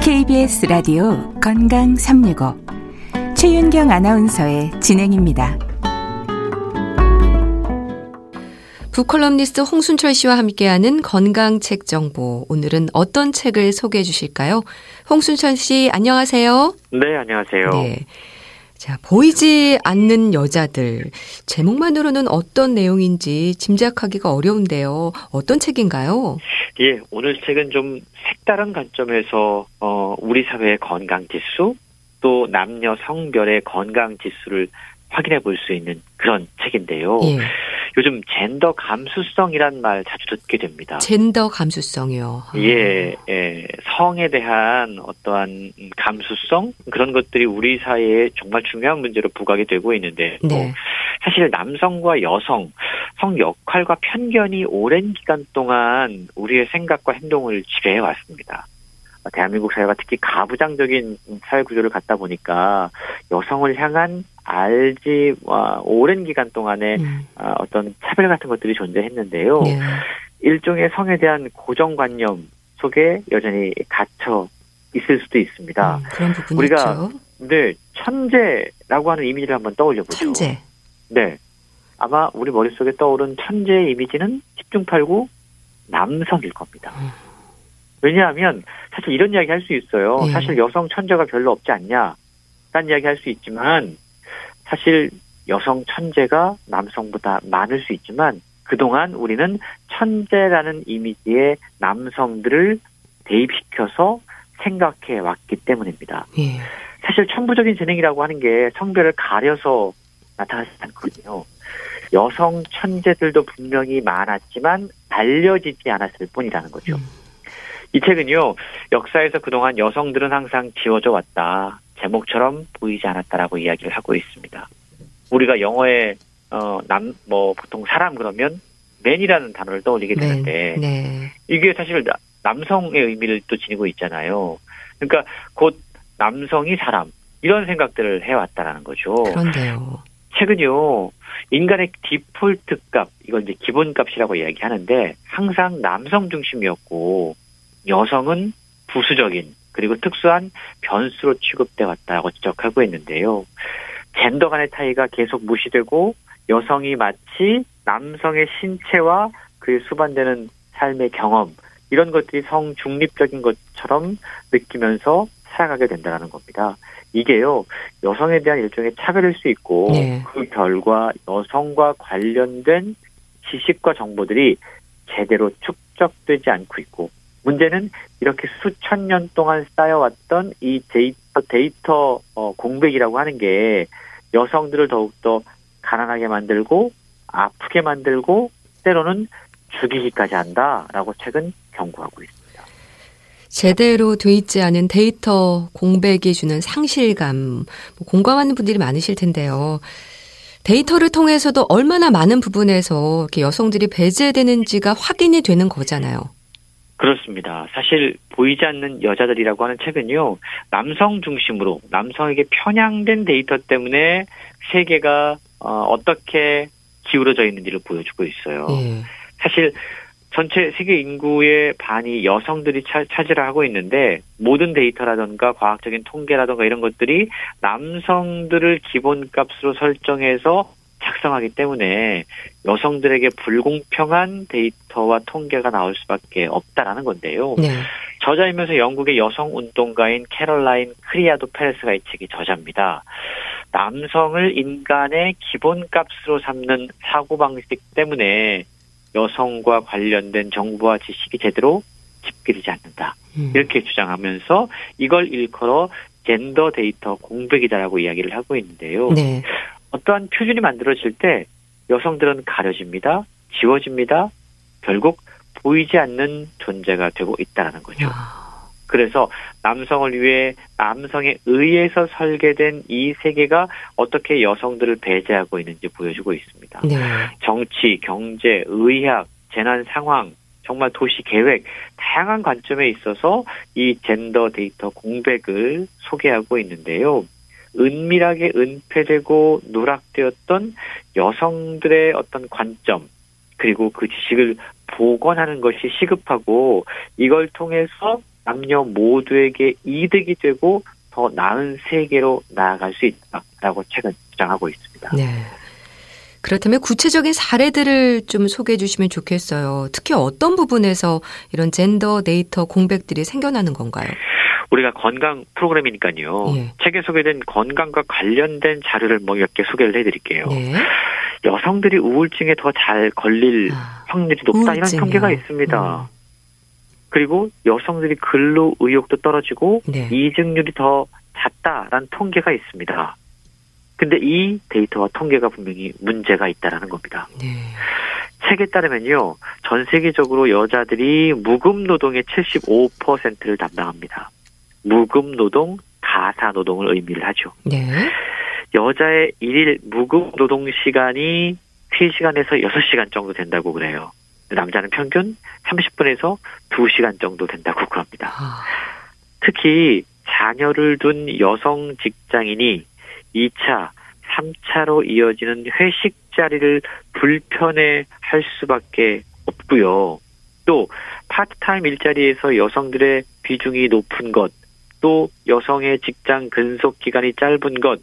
KBS 라디오 건강 365. 최윤경 아나운서의 진행입니다. 북컬럼니스트 홍순철 씨와 함께하는 건강 책 정보. 오늘은 어떤 책을 소개해 주실까요? 홍순철 씨, 안녕하세요. 네, 안녕하세요. 네. 자, 보이지 않는 여자들. 제목만으로는 어떤 내용인지 짐작하기가 어려운데요. 어떤 책인가요? 예, 오늘 책은 좀 색다른 관점에서 어, 우리 사회의 건강 지수 또 남녀 성별의 건강 지수를 확인해 볼 수 있는 그런 책인데요. 예. 요즘 젠더 감수성이란 말 자주 듣게 됩니다. 젠더 감수성이요. 아. 예, 예, 성에 대한 어떠한 감수성 그런 것들이 우리 사회에 정말 중요한 문제로 부각이 되고 있는데, 뭐 네. 사실 남성과 여성 성 역할과 편견이 오랜 기간 동안 우리의 생각과 행동을 지배해 왔습니다. 대한민국 사회가 특히 가부장적인 사회 구조를 갖다 보니까 여성을 향한 알지와 오랜 기간 동안에 음. 어, 어떤 차별 같은 것들이 존재했는데요. 네. 일종의 성에 대한 고정관념 속에 여전히 갇혀 있을 수도 있습니다. 음, 그런 부분이 우리가 있죠. 네, 천재라고 하는 이미지를 한번 떠올려 보죠. 천재. 네. 아마 우리 머릿속에 떠오른 천재의 이미지는 10중 8구 남성일 겁니다. 음. 왜냐하면 사실 이런 이야기 할 수 있어요. 예. 사실 여성 천재가 별로 없지 않냐? 라는 이야기 할 수 있지만 사실 여성 천재가 남성보다 많을 수 있지만 그동안 우리는 천재라는 이미지의 남성들을 대입시켜서 생각해 왔기 때문입니다. 예. 사실 천부적인 재능이라고 하는 게 성별을 가려서 나타나지 않거든요. 여성 천재들도 분명히 많았지만 알려지지 않았을 뿐이라는 거죠. 음. 이 책은요, 역사에서 그동안 여성들은 항상 지워져 왔다. 제목처럼 보이지 않았다라고 이야기를 하고 있습니다. 우리가 영어에, 어, 남, 뭐, 보통 사람 그러면 맨이라는 단어를 떠올리게 네. 되는데, 네. 이게 사실 나- 남성의 의미를 또 지니고 있잖아요. 그러니까 곧 남성이 사람 이런 생각들을 해왔다라는 거죠. 그런데요. 최근요 인간의 디폴트 값 이걸 이제 기본 값이라고 이야기하는데 항상 남성 중심이었고 여성은 부수적인 그리고 특수한 변수로 취급돼 왔다고 지적하고 있는데요. 젠더 간의 차이가 계속 무시되고 여성이 마치 남성의 신체와 그에 수반되는 삶의 경험 이런 것들이 성 중립적인 것처럼 느끼면서 살아가게 된다는 겁니다. 이게요 여성에 대한 일종의 차별일 수 있고 네. 그 결과 여성과 관련된 지식과 정보들이 제대로 축적되지 않고 있고 문제는 이렇게 수천 년 동안 쌓여왔던 이 데이터, 데이터 어, 공백이라고 하는 게 여성들을 더욱더 가난하게 만들고 아프게 만들고 때로는 죽이기까지 한다라고 책은 경고하고 있습니다. 제대로 돼 있지 않은 데이터 공백이 주는 상실감, 뭐 공감하는 분들이 많으실 텐데요. 데이터를 통해서도 얼마나 많은 부분에서 이렇게 여성들이 배제되는지가 확인이 되는 거잖아요. 그렇습니다. 사실 보이지 않는 여자들이라고 하는 책은요, 남성 중심으로 남성에게 편향된 데이터 때문에 세계가 어, 떻게 기울어져 있는지를 보여주고 있어요. 예. 사실 전체 세계 인구의 반이 여성들이 차, 차지를 하고 있는데 모든 데이터라든가 과학적인 통계라든가 이런 것들이 남성들을 기본값으로 설정해서 작성하기 때문에 여성들에게 불공평한 데이터와 통계가 나올 수밖에 없다라는 건데요. 네. 저자이면서 영국의 여성 운동가인 캐롤라인 크리아도 페레스가 이 책이 저자입니다. 남성을 인간의 기본값으로 삼는 사고방식 때문에 여성과 관련된 정보와 지식이 제대로 집필이지 않는다. 음. 이렇게 주장하면서 이걸 일컬어 젠더 데이터 공백이다라고 이야기를 하고 있는데요. 네. 어떠한 표준이 만들어질 때 여성들은 가려집니다. 지워집니다. 결국 보이지 않는 존재가 되고 있다라는 거죠. 아, 그래서 남성을 위해 남성에 의해서 설계된 이 세계가 어떻게 여성들을 배제하고 있는지 보여주고 있습니다. 네. 정치, 경제, 의학, 재난 상황, 정말 도시 계획, 다양한 관점에 있어서 이 젠더 데이터 공백을 소개하고 있는데요. 은밀하게 은폐되고 누락되었던 여성들의 어떤 관점, 그리고 그 지식을 복원하는 것이 시급하고 이걸 통해서 남녀 모두에게 이득이 되고 더 나은 세계로 나아갈 수 있다라고 책은 주장하고 있습니다. 네. 그렇다면 구체적인 사례들을 좀 소개해 주시면 좋겠어요. 특히 어떤 부분에서 이런 젠더 데이터 공백들이 생겨나는 건가요? 우리가 건강 프로그램이니까요. 예. 책에 소개된 건강과 관련된 자료를 뭐 몇 개 소개를 해드릴게요. 네. 여성들이 우울증에 더 잘 걸릴 아, 확률이 높다 이런 우울증이요. 통계가 있습니다. 음. 그리고 여성들이 근로 의욕도 떨어지고 네. 이직률이 더 잦다라는 통계가 있습니다. 근데 이 데이터와 통계가 분명히 문제가 있다라는 겁니다. 네. 책에 따르면요, 전 세계적으로 여자들이 무급 노동의 75%를 담당합니다. 무급 노동, 가사 노동을 의미를 하죠. 네. 여자의 일일 무급 노동 시간이 3시간에서 6시간 정도 된다고 그래요. 남자는 평균 30분에서 2시간 정도 된다고 그럽니다. 아, 특히 자녀를 둔 여성 직장인이 2차, 3차로 이어지는 회식 자리를 불편해 할 수밖에 없고요. 또 파트타임 일자리에서 여성들의 비중이 높은 것, 또 여성의 직장 근속 기간이 짧은 것,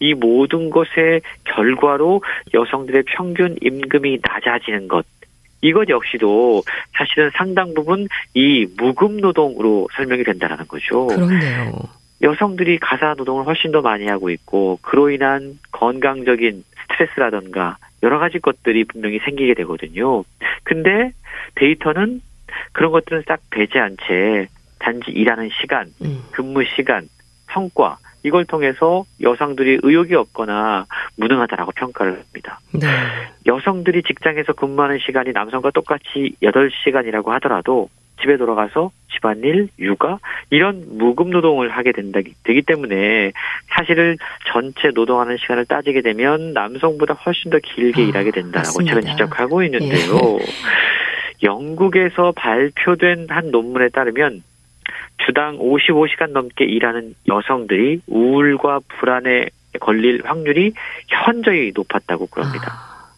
이 모든 것의 결과로 여성들의 평균 임금이 낮아지는 것, 이것 역시도 사실은 상당 부분 이 무급 노동으로 설명이 된다라는 거죠. 그렇네요. 여성들이 가사 노동을 훨씬 더 많이 하고 있고 그로 인한 건강적인 스트레스라던가 여러 가지 것들이 분명히 생기게 되거든요. 근데 데이터는 그런 것들은 싹 배제 한 채 단지 일하는 시간, 음. 근무 시간, 성과 이걸 통해서 여성들이 의욕이 없거나 무능하다라고 평가를 합니다. 네. 여성들이 직장에서 근무하는 시간이 남성과 똑같이 8시간이라고 하더라도 집에 돌아가서 집안일, 육아 이런 무급 노동을 하게 된다 되기 때문에 사실은 전체 노동하는 시간을 따지게 되면 남성보다 훨씬 더 길게 아, 일하게 된다라고 맞습니다. 예. 책은 지적하고 있는데요. 영국에서 발표된 한 논문에 따르면 주당 55시간 넘게 일하는 여성들이 우울과 불안에 걸릴 확률이 현저히 높았다고 그럽니다. 아,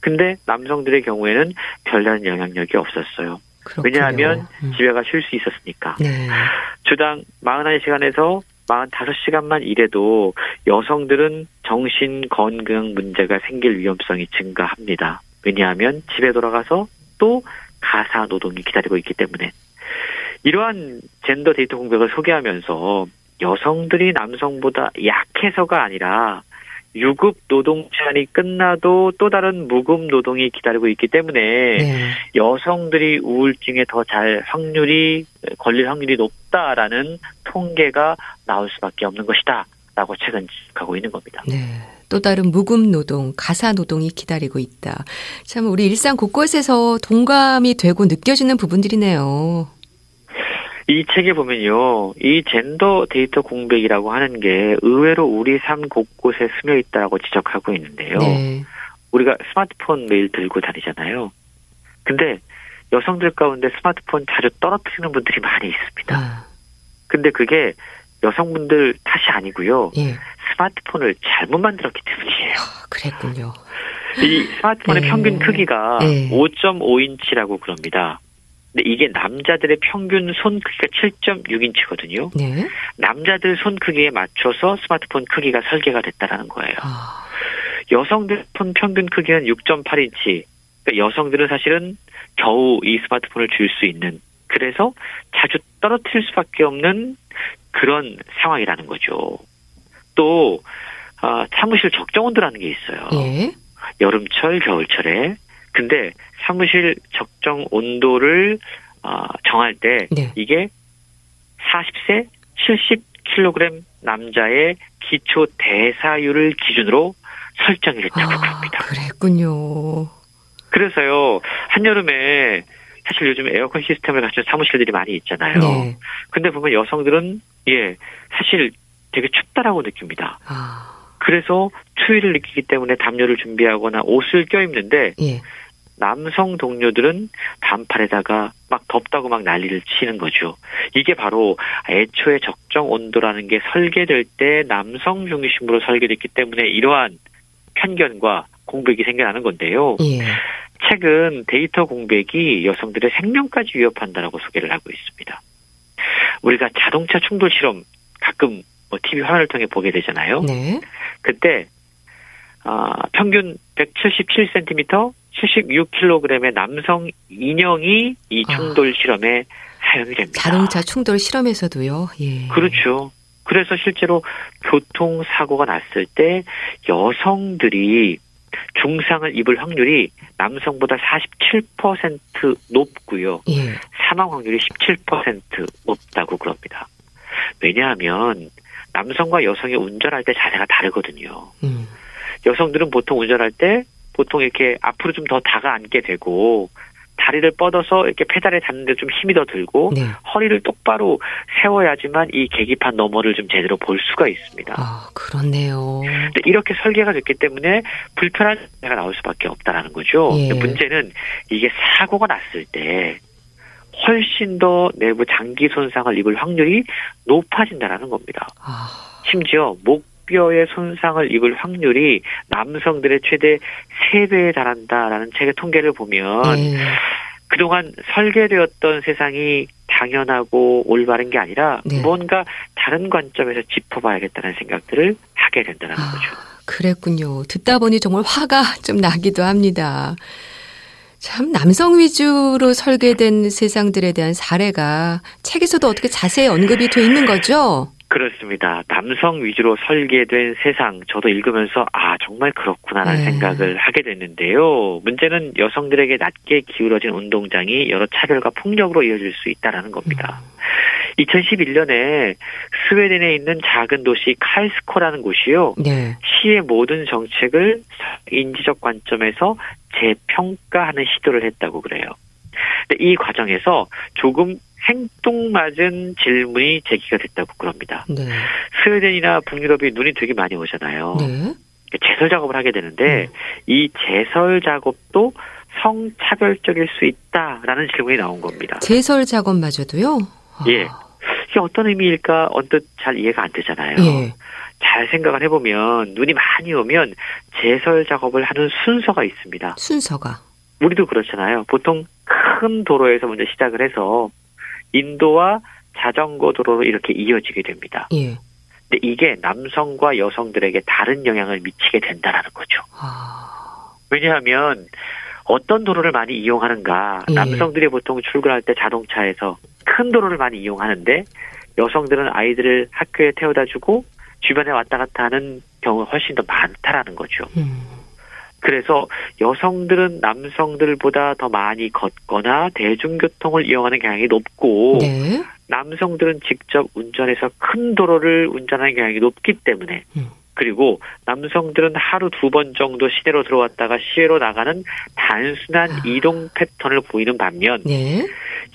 근데 남성들의 경우에는 별다른 영향력이 없었어요. 그렇군요. 왜냐하면 음. 집에 가 쉴 수 있었으니까. 네. 주당 41시간에서 45시간만 일해도 여성들은 정신 건강 문제가 생길 위험성이 증가합니다. 왜냐하면 집에 돌아가서 또 가사 노동이 기다리고 있기 때문에. 이러한 젠더 데이터 공백을 소개하면서 여성들이 남성보다 약해서가 아니라 유급 노동 시간이 끝나도 또 다른 무급 노동이 기다리고 있기 때문에 네. 여성들이 우울증에 더 잘 확률이 걸릴 확률이 높다라는 통계가 나올 수밖에 없는 것이다라고 최근 지적하고 있는 겁니다. 네. 또 다른 무급 노동, 가사 노동이 기다리고 있다. 참 우리 일상 곳곳에서 동감이 되고 느껴지는 부분들이네요. 이 책에 보면요, 이 젠더 데이터 공백이라고 하는 게 의외로 우리 삶 곳곳에 스며 있다고 지적하고 있는데요. 네. 우리가 스마트폰 매일 들고 다니잖아요. 근데 여성들 가운데 스마트폰 자주 떨어뜨리는 분들이 많이 있습니다. 아, 근데 그게 여성분들 탓이 아니고요. 예. 스마트폰을 잘못 만들었기 때문이에요. 아, 그랬군요. 이 스마트폰의 네. 평균 크기가 네. 5.5인치라고 그럽니다. 근데 이게 남자들의 평균 손 크기가 7.6인치거든요. 네. 남자들 손 크기에 맞춰서 스마트폰 크기가 설계가 됐다라는 거예요. 아, 여성들 손 평균 크기는 6.8인치. 그러니까 여성들은 사실은 겨우 이 스마트폰을 줄 수 있는 그래서 자주 떨어뜨릴 수밖에 없는 그런 상황이라는 거죠. 또 아, 사무실 적정 온도라는 게 있어요. 예. 여름철, 겨울철에. 근데 사무실 적정 온도를 아, 정할 때 네. 이게 40세 70kg 남자의 기초 대사율을 기준으로 설정이 됐다고 아, 합니다. 그랬군요. 그래서요 한여름에 사실 요즘 에어컨 시스템을 갖춘 사무실들이 많이 있잖아요. 네. 근데 보면 여성들은 예 사실 되게 춥다라고 느낍니다. 아, 그래서 추위를 느끼기 때문에 담요를 준비하거나 옷을 껴입는데 예. 남성 동료들은 반팔에다가 막 덥다고 막 난리를 치는 거죠. 이게 바로 애초에 적정 온도라는 게 설계될 때 남성 중심으로 설계됐기 때문에 이러한 편견과 공백이 생겨나는 건데요. 예. 최근 데이터 공백이 여성들의 생명까지 위협한다라고 소개를 하고 있습니다. 우리가 자동차 충돌 실험 가끔 뭐 TV 화면을 통해 보게 되잖아요. 네. 그때 아, 평균 177cm, 76kg의 남성 인형이 이 아. 충돌 실험에 사용이 됩니다. 자동차 충돌 실험에서도요. 예. 그렇죠. 그래서 실제로 교통 사고가 났을 때 여성들이 중상을 입을 확률이 남성보다 47% 높고요. 예. 사망 확률이 17% 높다고 그럽니다. 왜냐하면 남성과 여성이 운전할 때 자세가 다르거든요. 음. 여성들은 보통 운전할 때 보통 이렇게 앞으로 좀 더 다가앉게 되고 다리를 뻗어서 이렇게 페달에 닿는데 좀 힘이 더 들고 네. 허리를 똑바로 세워야지만 이 계기판 너머를 좀 제대로 볼 수가 있습니다. 아, 그렇네요. 이렇게 설계가 됐기 때문에 불편한 사가 나올 수밖에 없다라는 거죠. 예. 문제는 이게 사고가 났을 때 훨씬 더 내부 장기 손상을 입을 확률이 높아진다라는 겁니다. 아, 심지어 목 뼈의 손상을 입을 확률이 남성들의 최대 3배에 달한다라는 책의 통계를 보면 예. 그동안 설계되었던 세상이 당연하고 올바른 게 아니라 네. 뭔가 다른 관점에서 짚어봐야겠다는 생각들을 하게 된다는 아, 거죠. 그랬군요. 듣다 보니 정말 화가 좀 나기도 합니다. 참 남성 위주로 설계된 세상들에 대한 사례가 책에서도 어떻게 자세히 언급이 돼 있는 거죠? 그렇습니다. 남성 위주로 설계된 세상, 저도 읽으면서 아 정말 그렇구나라는 네. 생각을 하게 됐는데요. 문제는 여성들에게 낮게 기울어진 운동장이 여러 차별과 폭력으로 이어질 수 있다라는 겁니다. 2011년에 스웨덴에 있는 작은 도시 칼스코라는 곳이요. 네. 시의 모든 정책을 인지적 관점에서 재평가하는 시도를 했다고 그래요. 근데 이 과정에서 조금 생뚱맞은 질문이 제기가 됐다고 그럽니다. 네. 스웨덴이나 북유럽이 눈이 되게 많이 오잖아요. 네. 제설 작업을 하게 되는데 음. 이 제설 작업도 성차별적일 수 있다라는 질문이 나온 겁니다. 제설 작업마저도요? 아, 예. 이게 어떤 의미일까 언뜻 잘 이해가 안 되잖아요. 예. 잘 생각을 해보면 눈이 많이 오면 제설 작업을 하는 순서가 있습니다. 순서가. 우리도 그렇잖아요. 보통 큰 도로에서 먼저 시작을 해서 인도와 자전거 도로로 이렇게 이어지게 됩니다. 예. 근데 이게 남성과 여성들에게 다른 영향을 미치게 된다라는 거죠. 아, 왜냐하면 어떤 도로를 많이 이용하는가? 예. 남성들이 보통 출근할 때 자동차에서 큰 도로를 많이 이용하는데 여성들은 아이들을 학교에 태워다 주고 주변에 왔다 갔다 하는 경우가 훨씬 더 많다라는 거죠. 음. 그래서 여성들은 남성들보다 더 많이 걷거나 대중교통을 이용하는 경향이 높고 네. 남성들은 직접 운전해서 큰 도로를 운전하는 경향이 높기 때문에 음. 그리고 남성들은 하루 두 번 정도 시내로 들어왔다가 시외로 나가는 단순한 아. 이동 패턴을 보이는 반면 네.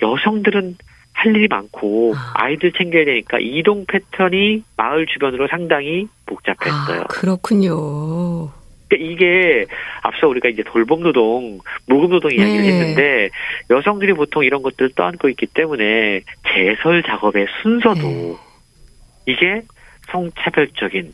여성들은 할 일이 많고 아. 아이들 챙겨야 되니까 이동 패턴이 마을 주변으로 상당히 복잡했어요. 아, 그렇군요. 그러니까 이게 앞서 우리가 이제 돌봄 노동, 무급 노동 이야기를 네. 했는데 여성들이 보통 이런 것들을 떠안고 있기 때문에 제설 작업의 순서도 네. 이게 성차별적인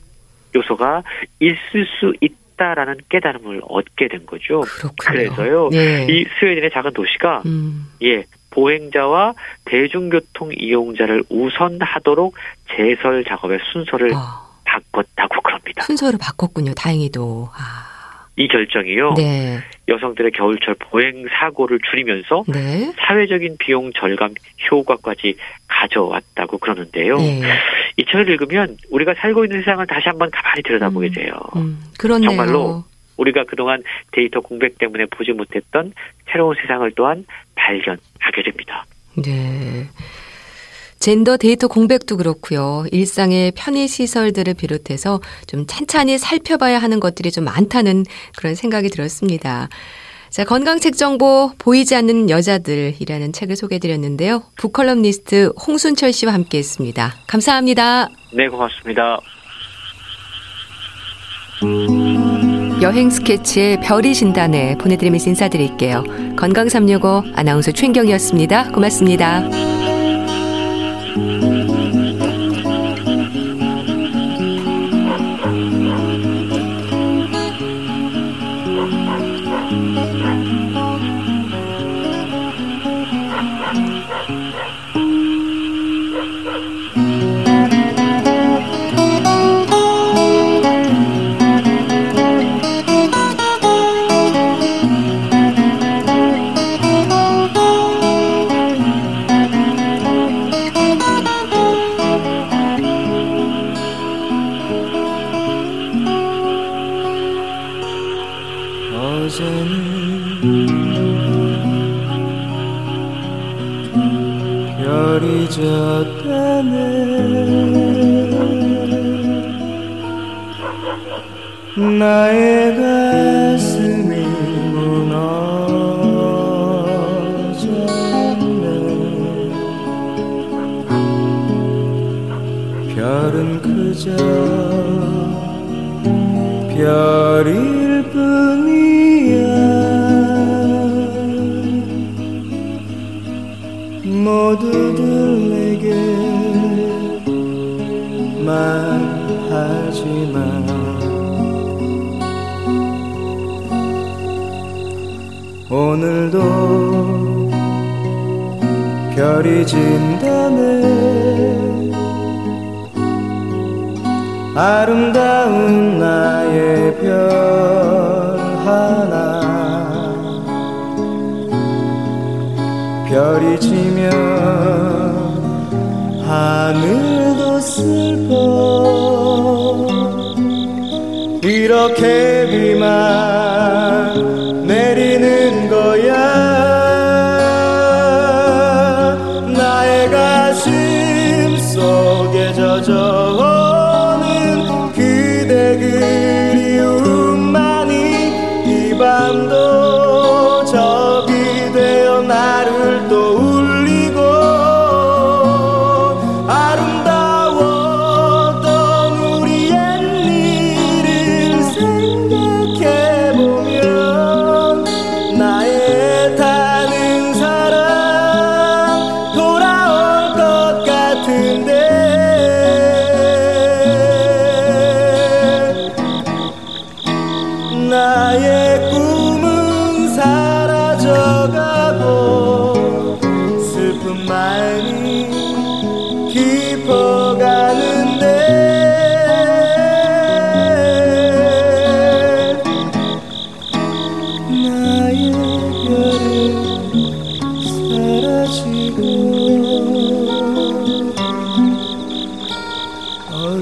요소가 있을 수 있다라는 깨달음을 얻게 된 거죠. 그렇군요. 그래서요, 네. 이 스웨덴의 작은 도시가 음. 예 보행자와 대중교통 이용자를 우선하도록 제설 작업의 순서를 아, 바꿨다고 그럽니다. 순서를 바꿨군요. 다행히도. 아. 이 결정이요. 네. 여성들의 겨울철 보행 사고를 줄이면서 네. 사회적인 비용 절감 효과까지 가져왔다고 그러는데요. 네. 이 책을 읽으면 우리가 살고 있는 세상을 다시 한번 가만히 들여다보게 음. 돼요. 음, 그렇네요. 정말로 우리가 그동안 데이터 공백 때문에 보지 못했던 새로운 세상을 또한 발견하게 됩니다. 네. 젠더 데이터 공백도 그렇고요. 일상의 편의 시설들을 비롯해서 좀 찬찬히 살펴봐야 하는 것들이 좀 많다는 그런 생각이 들었습니다. 자, 건강책 정보 보이지 않는 여자들이라는 책을 소개해 드렸는데요. 북컬럼니스트 홍순철 씨와 함께 했습니다. 감사합니다. 네, 고맙습니다. 여행 스케치의 별이 진단에 보내드리면서 인사드릴게요. 건강 365 아나운서 최인경이었습니다. 고맙습니다. 하지만 오늘도 별이 진다네 아름다운 나의 별 하나. 별이 지면 하늘도 슬퍼 이렇게 비만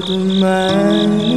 어둠